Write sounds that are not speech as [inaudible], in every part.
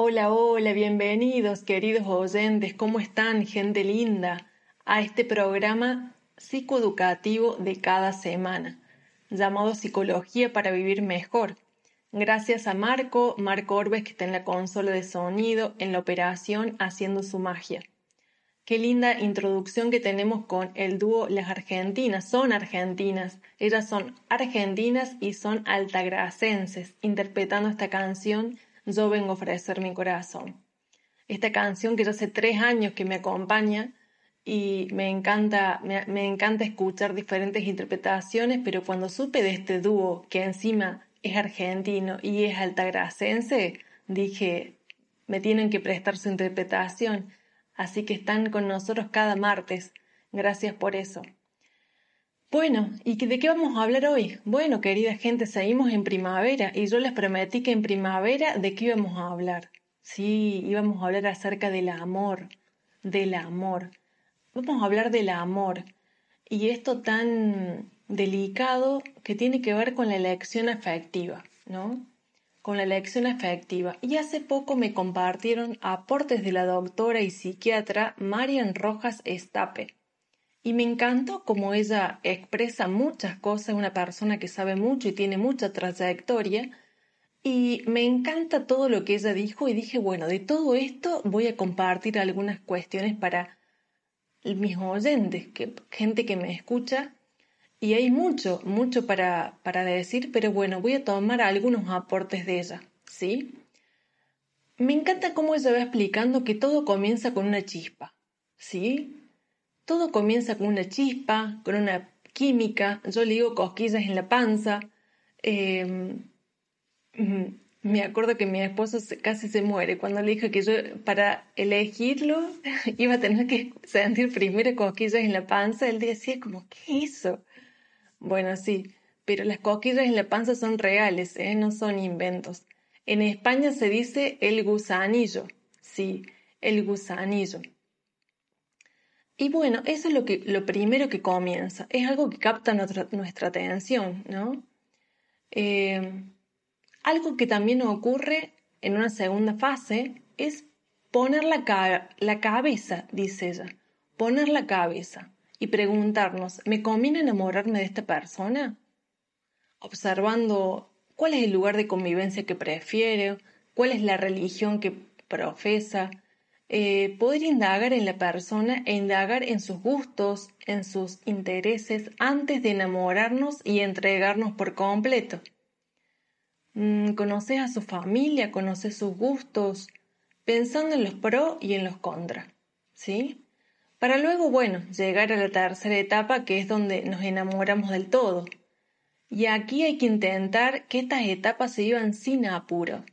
Hola, hola, bienvenidos queridos oyentes, ¿cómo están, gente linda? A este programa psicoeducativo de cada semana, llamado Psicología para Vivir Mejor. Gracias a Marco, Marco Orbes que está en la consola de sonido, en la operación, haciendo su magia. Qué linda introducción que tenemos con el dúo Las Argentinas. Son argentinas. Ellas son argentinas y son altagracenses, interpretando esta canción Yo vengo a ofrecer mi corazón. Esta canción que ya hace tres años que me acompaña y me encanta, me, encanta escuchar diferentes interpretaciones, pero cuando supe de este dúo que encima es argentino y es altagracense, dije, me tienen que prestar su interpretación así que están con nosotros cada martes. Gracias por eso. Bueno, ¿y de qué vamos a hablar hoy? Bueno, querida gente, seguimos en primavera y yo les prometí que en primavera de qué íbamos a hablar. Sí, íbamos a hablar acerca del amor, del amor. Vamos a hablar del amor y esto tan delicado que tiene que ver con la elección afectiva, ¿no? con la elección efectiva y hace poco me compartieron aportes de la doctora y psiquiatra Marian Rojas Estape. Y me encantó como ella expresa muchas cosas, una persona que sabe mucho y tiene mucha trayectoria, y me encanta todo lo que ella dijo y dije, bueno, de todo esto voy a compartir algunas cuestiones para mis oyentes, que, gente que me escucha y hay mucho, mucho para, para decir, pero bueno, voy a tomar algunos aportes de ella, ¿sí? Me encanta cómo ella va explicando que todo comienza con una chispa, ¿sí? Todo comienza con una chispa, con una química, yo le digo cosquillas en la panza. Em, me acuerdo que mi esposo casi se muere cuando le dije que yo para elegirlo [laughs] iba a tener que sentir primero cosquillas en la panza. Él decía como, ¿qué es eso? Bueno, sí, pero las cosquillas en la panza son reales, ¿eh? no son inventos. En España se dice el gusanillo, sí, el gusanillo. Y bueno, eso es lo, que, lo primero que comienza, es algo que capta nuestra, nuestra atención, ¿no? Eh, algo que también ocurre en una segunda fase es poner la, la cabeza, dice ella, poner la cabeza y preguntarnos, ¿me conviene enamorarme de esta persona? Observando cuál es el lugar de convivencia que prefiere, cuál es la religión que profesa, eh, poder indagar en la persona e indagar en sus gustos, en sus intereses, antes de enamorarnos y entregarnos por completo. Mm, conoces a su familia, conoces sus gustos, pensando en los pros y en los contra, ¿sí? para luego, bueno, llegar a la tercera etapa que es donde nos enamoramos del todo. Y aquí hay que intentar que estas etapas se llevan sin apuro,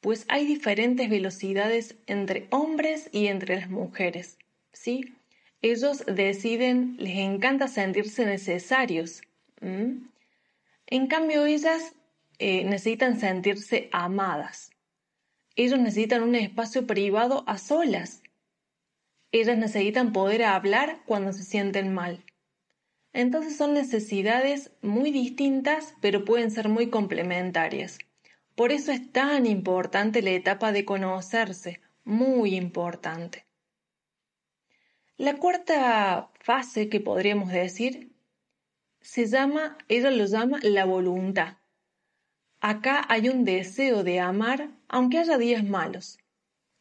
pues hay diferentes velocidades entre hombres y entre las mujeres, ¿sí? Ellos deciden, les encanta sentirse necesarios. En cambio, ellas eh, necesitan sentirse amadas. Ellos necesitan un espacio privado a solas ellas necesitan poder hablar cuando se sienten mal. Entonces son necesidades muy distintas, pero pueden ser muy complementarias. Por eso es tan importante la etapa de conocerse, muy importante. La cuarta fase que podríamos decir se llama, ella lo llama la voluntad. Acá hay un deseo de amar aunque haya días malos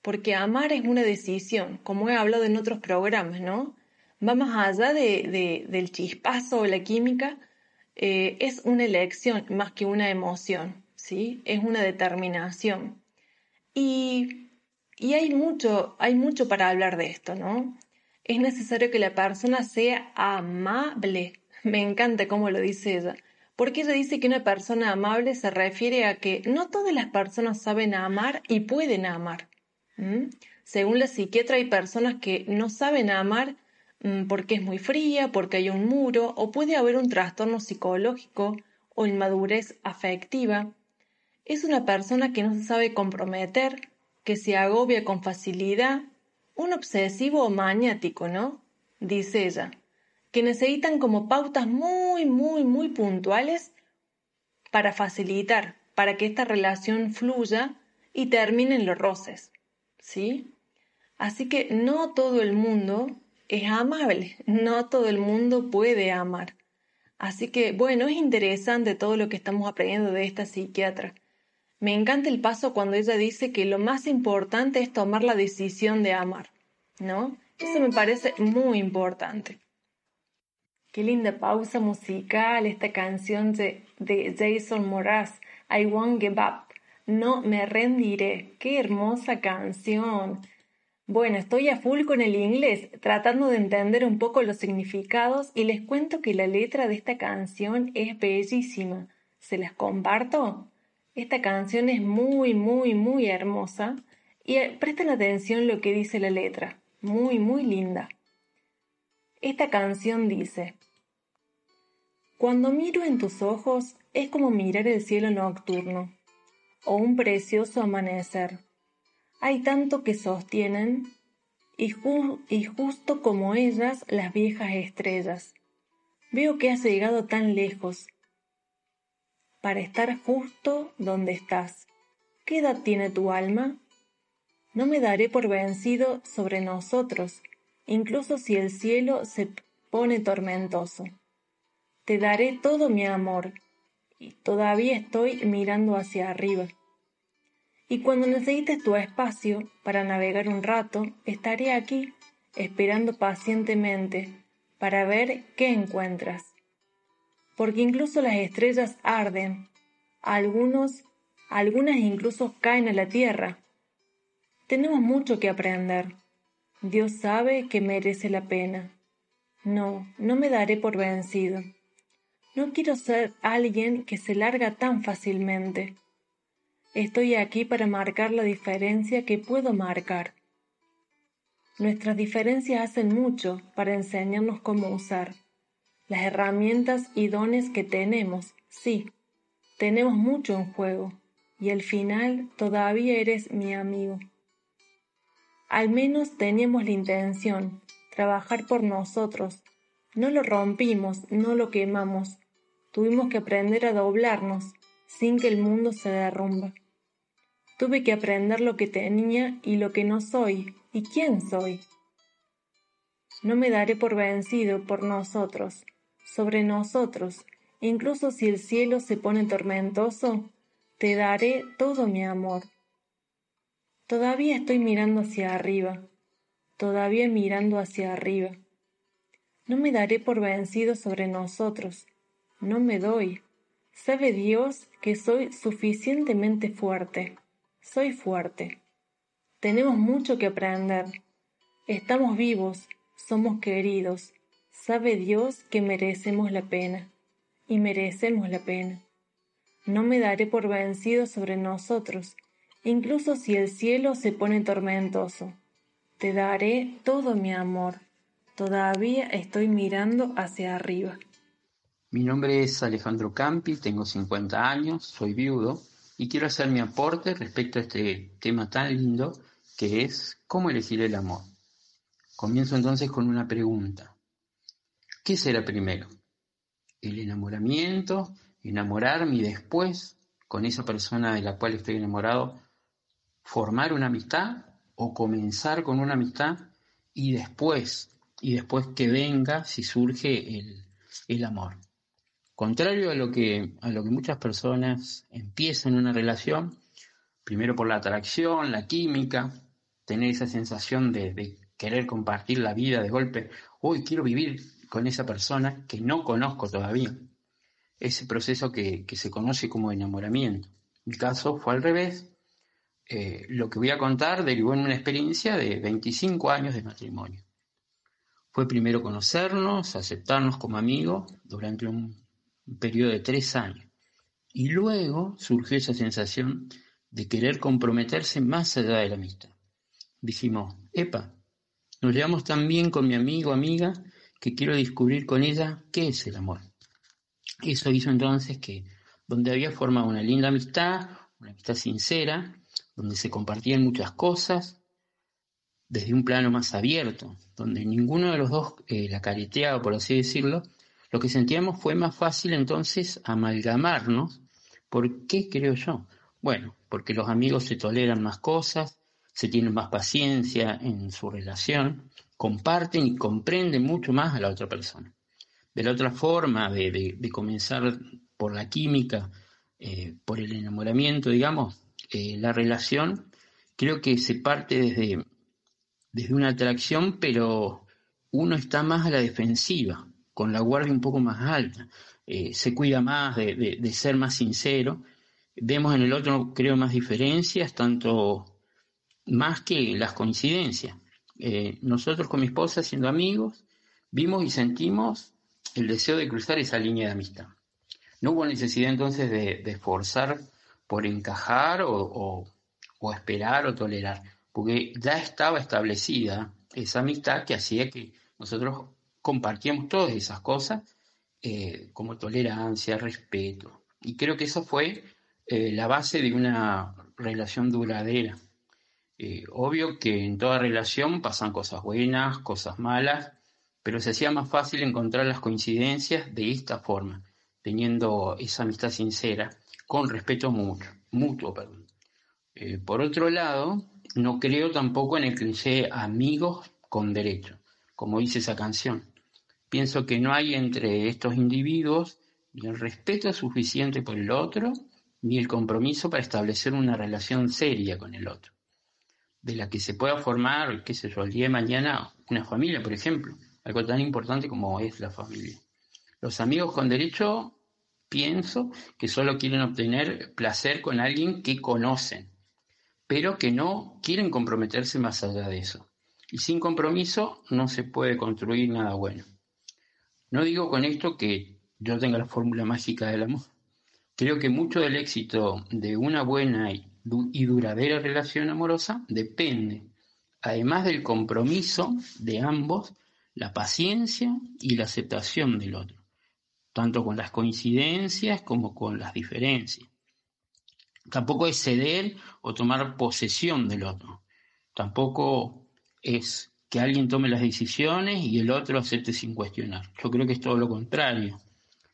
porque amar es una decisión, como he hablado en otros programas, ¿no? Va más allá de, del chispazo o la química, eh, es una elección más que una emoción, ¿sí? Es una determinación. Y, y hay, mucho, hay mucho para hablar de esto, ¿no? Es necesario que la persona sea amable. [laughs] Me encanta cómo lo dice ella. Porque ella dice que una persona amable se refiere a que no todas las personas saben amar y pueden amar. Según la psiquiatra, hay personas que no saben amar mm, porque es muy fría, porque hay un muro, o puede haber un trastorno psicológico o inmadurez afectiva. Es una persona que no se sabe comprometer, que se agobia con facilidad, un obsesivo o maniático, ¿no? Dice ella, que necesitan como pautas muy, muy, muy puntuales para facilitar, para que esta relación fluya y termina en los roces. ¿Sí? Así que no todo el mundo es amable, no todo el mundo puede amar. Así que, bueno, es interesante todo lo que estamos aprendiendo de esta psiquiatra. Me encanta el paso cuando ella dice que lo más importante es tomar la decisión de amar, ¿no? Eso me parece muy importante. Qué linda pausa musical esta canción de, de Jason Mraz, I Won't Give Up. No me rendiré. Qué hermosa canción. Bueno, estoy a full con el inglés, tratando de entender un poco los significados y les cuento que la letra de esta canción es bellísima. ¿Se las comparto? Esta canción es muy, muy, muy hermosa y eh, presten atención lo que dice la letra. Muy, muy linda. Esta canción dice, Cuando miro en tus ojos es como mirar el cielo nocturno o un precioso amanecer hay tanto que sostienen, y, justo como ellas las viejas estrellas. Veo que has llegado tan lejos para estar justo donde estás. ¿Qué edad tiene tu alma? No me daré por vencido sobre nosotros, incluso si el cielo se pone tormentoso. Te daré todo mi amor, y todavía estoy mirando hacia arriba. Y cuando necesites tu espacio para navegar un rato, estaré aquí esperando pacientemente para ver qué encuentras. Porque incluso las estrellas arden, algunos, algunas incluso caen a la tierra. Tenemos mucho que aprender. Dios sabe que merece la pena. No, no me daré por vencido. No quiero ser alguien que se larga tan fácilmente. Estoy aquí para marcar la diferencia que puedo marcar. Nuestras diferencias hacen mucho para enseñarnos cómo usar las herramientas y dones que tenemos. Sí, tenemos mucho en juego y al final todavía eres mi amigo. Al menos teníamos la intención, trabajar por nosotros. No lo rompimos, no lo quemamos. Tuvimos que aprender a doblarnos sin que el mundo se derrumba. Tuve que aprender lo que tenía y lo que no soy, y quién soy. No me daré por vencido por nosotros, sobre nosotros, incluso si el cielo se pone tormentoso, te daré todo mi amor. Todavía estoy mirando hacia arriba, todavía mirando hacia arriba. No me daré por vencido sobre nosotros, no me doy. Sabe Dios que soy suficientemente fuerte. Soy fuerte. Tenemos mucho que aprender. Estamos vivos, somos queridos. Sabe Dios que merecemos la pena. Y merecemos la pena. No me daré por vencido sobre nosotros, incluso si el cielo se pone tormentoso. Te daré todo mi amor. Todavía estoy mirando hacia arriba. Mi nombre es Alejandro Campi, tengo 50 años, soy viudo y quiero hacer mi aporte respecto a este tema tan lindo que es cómo elegir el amor. Comienzo entonces con una pregunta. ¿Qué será primero? ¿El enamoramiento? ¿Enamorarme y después, con esa persona de la cual estoy enamorado, formar una amistad? ¿O comenzar con una amistad y después, y después que venga, si surge el, el amor? Contrario a lo que, a lo que muchas personas empiezan una relación, primero por la atracción, la química, tener esa sensación de, querer compartir la vida de golpe, hoy quiero vivir con esa persona que no conozco todavía. Ese proceso que, se conoce como enamoramiento. Mi caso fue al revés. Eh, lo que voy a contar derivó en una experiencia de 25 años de matrimonio. Fue primero conocernos, aceptarnos como amigos durante un un periodo de tres años. Y luego surgió esa sensación de querer comprometerse más allá de la amistad. Dijimos, epa, nos llevamos tan bien con mi amigo amiga que quiero descubrir con ella qué es el amor. Eso hizo entonces que, donde había formado una linda amistad, una amistad sincera, donde se compartían muchas cosas, desde un plano más abierto, donde ninguno de los dos eh, la careteaba, por así decirlo, lo que sentíamos fue más fácil entonces amalgamarnos. ¿Por qué creo yo? Bueno, porque los amigos se toleran más cosas, se tienen más paciencia en su relación, comparten y comprenden mucho más a la otra persona. De la otra forma de, comenzar por la química, eh, por el enamoramiento, digamos, eh, la relación creo que se parte desde, desde una atracción, pero uno está más a la defensiva, con la guardia un poco más alta, eh, se cuida más de, ser más sincero. Vemos en el otro, creo, más diferencias, tanto más que las coincidencias. Eh, nosotros con mi esposa, siendo amigos, vimos y sentimos el deseo de cruzar esa línea de amistad. No hubo necesidad entonces de, esforzar por encajar o, esperar o tolerar, porque ya estaba establecida esa amistad que hacía que nosotros compartíamos todas esas cosas eh, como tolerancia, respeto. Y creo que eso fue eh, la base de una relación duradera. Eh, obvio que en toda relación pasan cosas buenas, cosas malas, pero se hacía más fácil encontrar las coincidencias de esta forma, teniendo esa amistad sincera, con respeto mutuo. mutuo perdón. por otro lado, no creo tampoco en el cliché amigos con derecho como dice esa canción. Pienso que no hay entre estos individuos ni el respeto suficiente por el otro, ni el compromiso para establecer una relación seria con el otro, de la que se pueda formar, qué sé yo, el día de mañana una familia, por ejemplo, algo tan importante como es la familia. Los amigos con derecho pienso que solo quieren obtener placer con alguien que conocen, pero que no quieren comprometerse más allá de eso. Y sin compromiso no se puede construir nada bueno. No digo con esto que yo tenga la fórmula mágica del amor. Creo que mucho del éxito de una buena duradera relación amorosa depende, además del compromiso de ambos, la paciencia y la aceptación del otro, tanto con las coincidencias como con las diferencias. Tampoco es ceder o tomar posesión del otro. Tampoco es que alguien tome las decisiones y el otro acepte sin cuestionar. Yo creo que es todo lo contrario.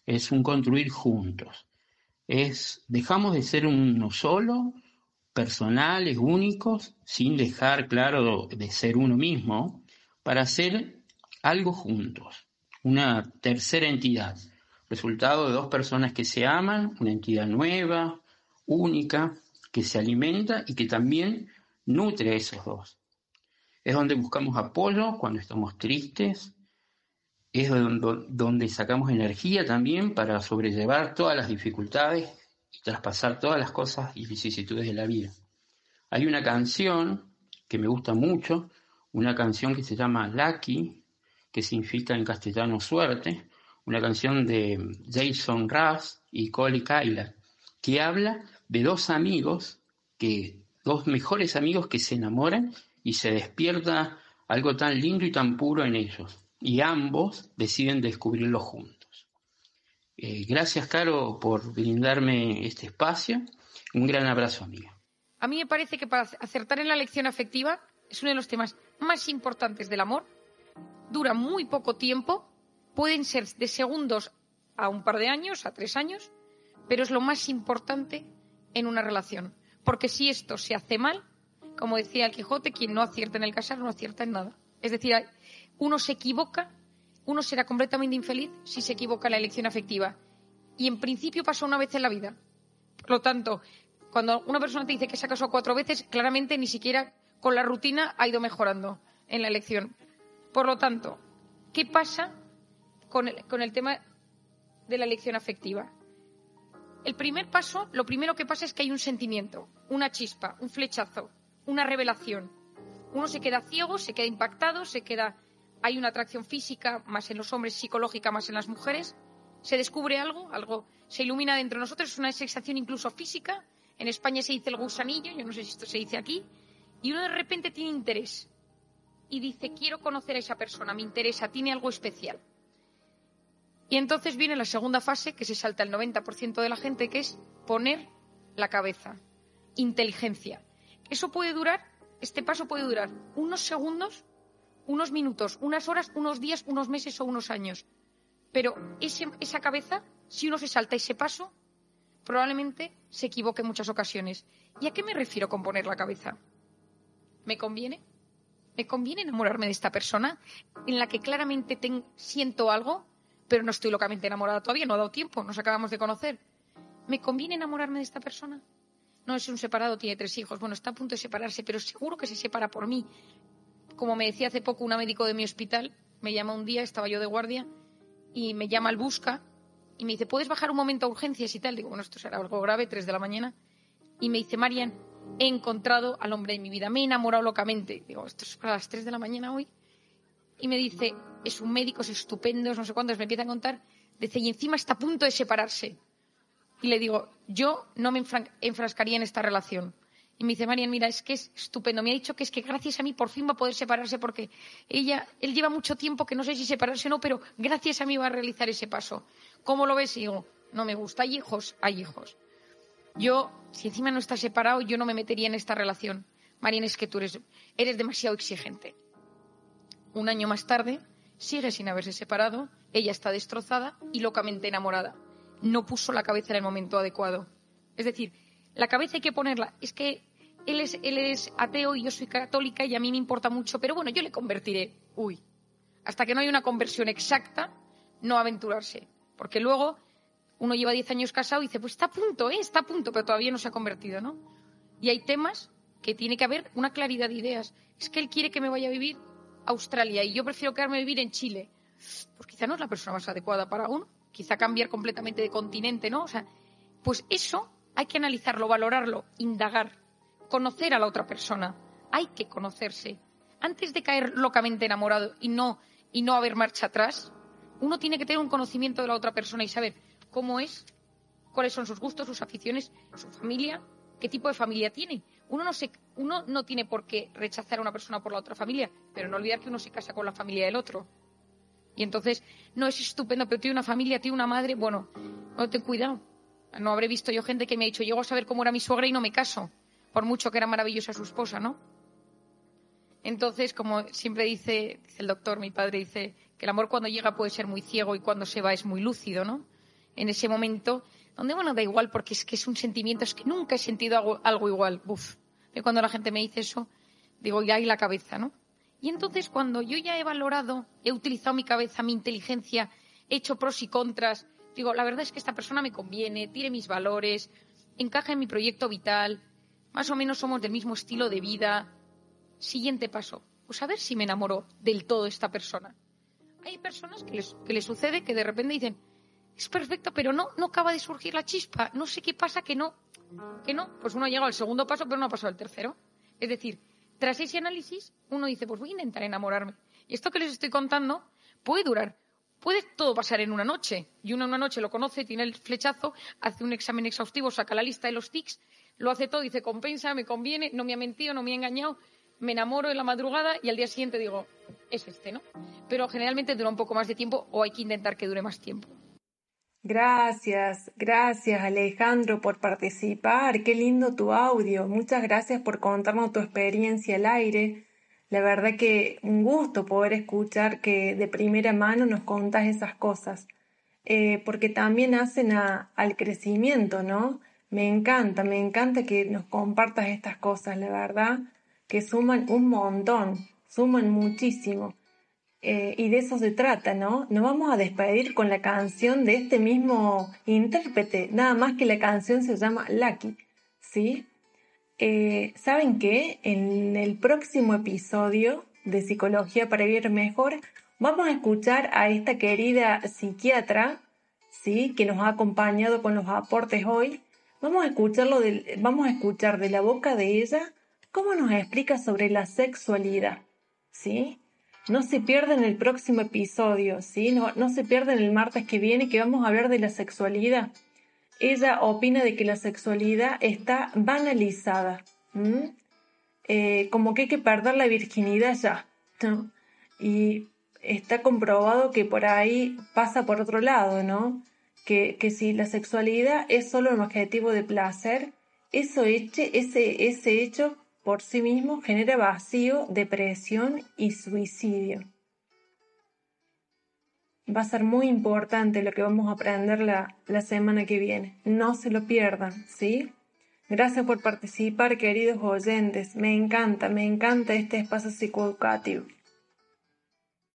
Es un construir juntos. Es dejamos de ser uno solo, personales, únicos, sin dejar claro de ser uno mismo, para hacer algo juntos, una tercera entidad, resultado de dos personas que se aman, una entidad nueva, única, que se alimenta y que también nutre a esos dos. Es donde buscamos apoyo cuando estamos tristes, es donde, sacamos energía también para sobrellevar todas las dificultades traspasar todas las cosas y vicisitudes de la vida. Hay una canción que me gusta mucho, una canción que se llama Lucky, que significa en castellano suerte, una canción de Jason Russ y Coley Kyla, que habla de dos amigos, que, dos mejores amigos que se enamoran y se despierta algo tan lindo y tan puro en ellos. Y ambos deciden descubrirlo juntos. Eh, gracias, Caro, por brindarme este espacio. Un gran abrazo, amiga. A mí me parece que para acertar en la lección afectiva es uno de los temas más importantes del amor. Dura muy poco tiempo, pueden ser de segundos a un par de años, a tres años, pero es lo más importante en una relación. Porque si esto se hace mal, como decía el Quijote, quien no acierta en el casar no acierta en nada. Es decir, uno se equivoca, uno será completamente infeliz si se equivoca en la elección afectiva. Y en principio pasa una vez en la vida. Por lo tanto, cuando una persona te dice que se ha casado cuatro veces, claramente ni siquiera con la rutina ha ido mejorando en la elección. Por lo tanto, ¿qué pasa con el, con el tema de la elección afectiva? El primer paso, lo primero que pasa es que hay un sentimiento, una chispa, un flechazo, una revelación. Uno se queda ciego, se queda impactado, se queda. Hay una atracción física más en los hombres, psicológica más en las mujeres. Se descubre algo, algo se ilumina dentro de nosotros, es una sensación incluso física. En España se dice el gusanillo, yo no sé si esto se dice aquí. Y uno de repente tiene interés y dice, quiero conocer a esa persona, me interesa, tiene algo especial. Y entonces viene la segunda fase, que se salta el 90% de la gente, que es poner la cabeza, inteligencia. Eso puede durar, este paso puede durar unos segundos, unos minutos, unas horas, unos días, unos meses o unos años. Pero esa cabeza, si uno se salta ese paso, probablemente se equivoque en muchas ocasiones. ¿Y a qué me refiero con poner la cabeza? ¿Me conviene? ¿Me conviene enamorarme de esta persona en la que claramente siento algo, pero no estoy locamente enamorada todavía, no ha dado tiempo, nos acabamos de conocer? ¿Me conviene enamorarme de esta persona? No es un separado, tiene tres hijos, bueno, está a punto de separarse, pero seguro que se separa por mí. Como me decía hace poco un médico de mi hospital, me llama un día, estaba yo de guardia, y me llama al busca y me dice, ¿puedes bajar un momento a urgencias y tal? Digo, bueno, esto será algo grave, tres de la mañana. Y me dice, Marian, he encontrado al hombre de mi vida, me he enamorado locamente. Digo, esto es a las 3 de la mañana hoy. Y me dice, es un médico, es estupendo, no sé cuántos, me empieza a contar. Dice, y encima está a punto de separarse. Y le digo, yo no me enfrascaría en esta relación. Y me dice, Marian, mira, es que es estupendo. Me ha dicho que es que gracias a mí por fin va a poder separarse porque ella, él lleva mucho tiempo que no sé si separarse o no, pero gracias a mí va a realizar ese paso. ¿Cómo lo ves? Y digo, no me gusta. Hay hijos, hay hijos. Yo, si encima no estás separado, yo no me metería en esta relación. Marina, es que tú eres, eres demasiado exigente. Un año más tarde, sigue sin haberse separado, ella está destrozada y locamente enamorada. No puso la cabeza en el momento adecuado. Es decir, la cabeza hay que ponerla. Es que él es, ateo y yo soy católica y a mí me importa mucho, pero bueno, yo le convertiré. Uy, hasta que no haya una conversión exacta, no aventurarse. Porque luego uno lleva 10 años casado y dice, pues está a punto, ¿eh? está a punto, pero todavía no se ha convertido, ¿no? Y hay temas que tiene que haber una claridad de ideas. Es que él quiere que me vaya a vivir a Australia y yo prefiero quedarme a vivir en Chile. Pues quizá no es la persona más adecuada para uno. Quizá cambiar completamente de continente, ¿no? O sea, pues eso hay que analizarlo, valorarlo, indagar, conocer a la otra persona. Hay que conocerse. Antes de caer locamente enamorado y no, y no haber marcha atrás, uno tiene que tener un conocimiento de la otra persona y saber cómo es, cuáles son sus gustos, sus aficiones, su familia, qué tipo de familia tiene. Uno no, se, uno no tiene por qué rechazar a una persona por la otra familia, pero no olvidar que uno se casa con la familia del otro. Y entonces, no es estupendo, pero tiene una familia, tiene una madre, bueno, no ten cuidado. No habré visto yo gente que me ha dicho, llego a saber cómo era mi suegra y no me caso, por mucho que era maravillosa su esposa, ¿no? Entonces, como siempre dice, el doctor, mi padre dice que el amor cuando llega puede ser muy ciego y cuando se va es muy lúcido, ¿no? en ese momento, donde, bueno, da igual porque es que es un sentimiento, es que nunca he sentido algo, igual. Buf. Y cuando la gente me dice eso, digo, ya hay la cabeza, ¿no? Y entonces cuando yo ya he valorado, he utilizado mi cabeza, mi inteligencia, he hecho pros y contras, digo, la verdad es que esta persona me conviene, tiene mis valores, encaja en mi proyecto vital, más o menos somos del mismo estilo de vida. Siguiente paso, pues a ver si me enamoro del todo esta persona. Hay personas que les, que sucede que de repente dicen, es perfecto, pero no, no acaba de surgir la chispa. No sé qué pasa que no, que no. Pues uno ha llegado al segundo paso, pero no ha pasado al tercero. Es decir, tras ese análisis, uno dice, pues voy a intentar enamorarme. Y esto que les estoy contando puede durar, puede todo pasar en una noche. Y uno en una noche lo conoce, tiene el flechazo, hace un examen exhaustivo, saca la lista de los tics, lo hace todo, dice, compensa, me conviene, no me ha mentido, no me ha engañado, me enamoro en la madrugada y al día siguiente digo, es este, ¿no? Pero generalmente dura un poco más de tiempo o hay que intentar que dure más tiempo. Gracias, gracias Alejandro por participar. Qué lindo tu audio. Muchas gracias por contarnos tu experiencia al aire. La verdad que un gusto poder escuchar que de primera mano nos contas esas cosas, eh, porque también hacen al crecimiento, ¿no? Me encanta, me encanta que nos compartas estas cosas, la verdad, que suman un montón, suman muchísimo. Eh, y de eso se trata, ¿no? Nos vamos a despedir con la canción de este mismo intérprete, nada más que la canción se llama Lucky, ¿sí? Eh, ¿Saben qué? En el próximo episodio de Psicología para Vivir Mejor vamos a escuchar a esta querida psiquiatra, ¿sí? Que nos ha acompañado con los aportes hoy. Vamos a, escucharlo vamos a escuchar de la boca de ella cómo nos explica sobre la sexualidad, ¿sí? No se pierdan el próximo episodio, ¿sí? No, no se pierdan el martes que viene que vamos a hablar de la sexualidad. Ella opina de que la sexualidad está banalizada, eh, como que hay que perder la virginidad ya, Y está comprobado que por ahí pasa por otro lado, ¿no? Que, que si la sexualidad es solo un objetivo de placer, eso eche, ese, ese hecho por sí mismo genera vacío, depresión y suicidio. Va a ser muy importante lo que vamos a aprender la, la semana que viene. No se lo pierdan, ¿sí? Gracias por participar, queridos oyentes. Me encanta, me encanta este espacio psicoeducativo.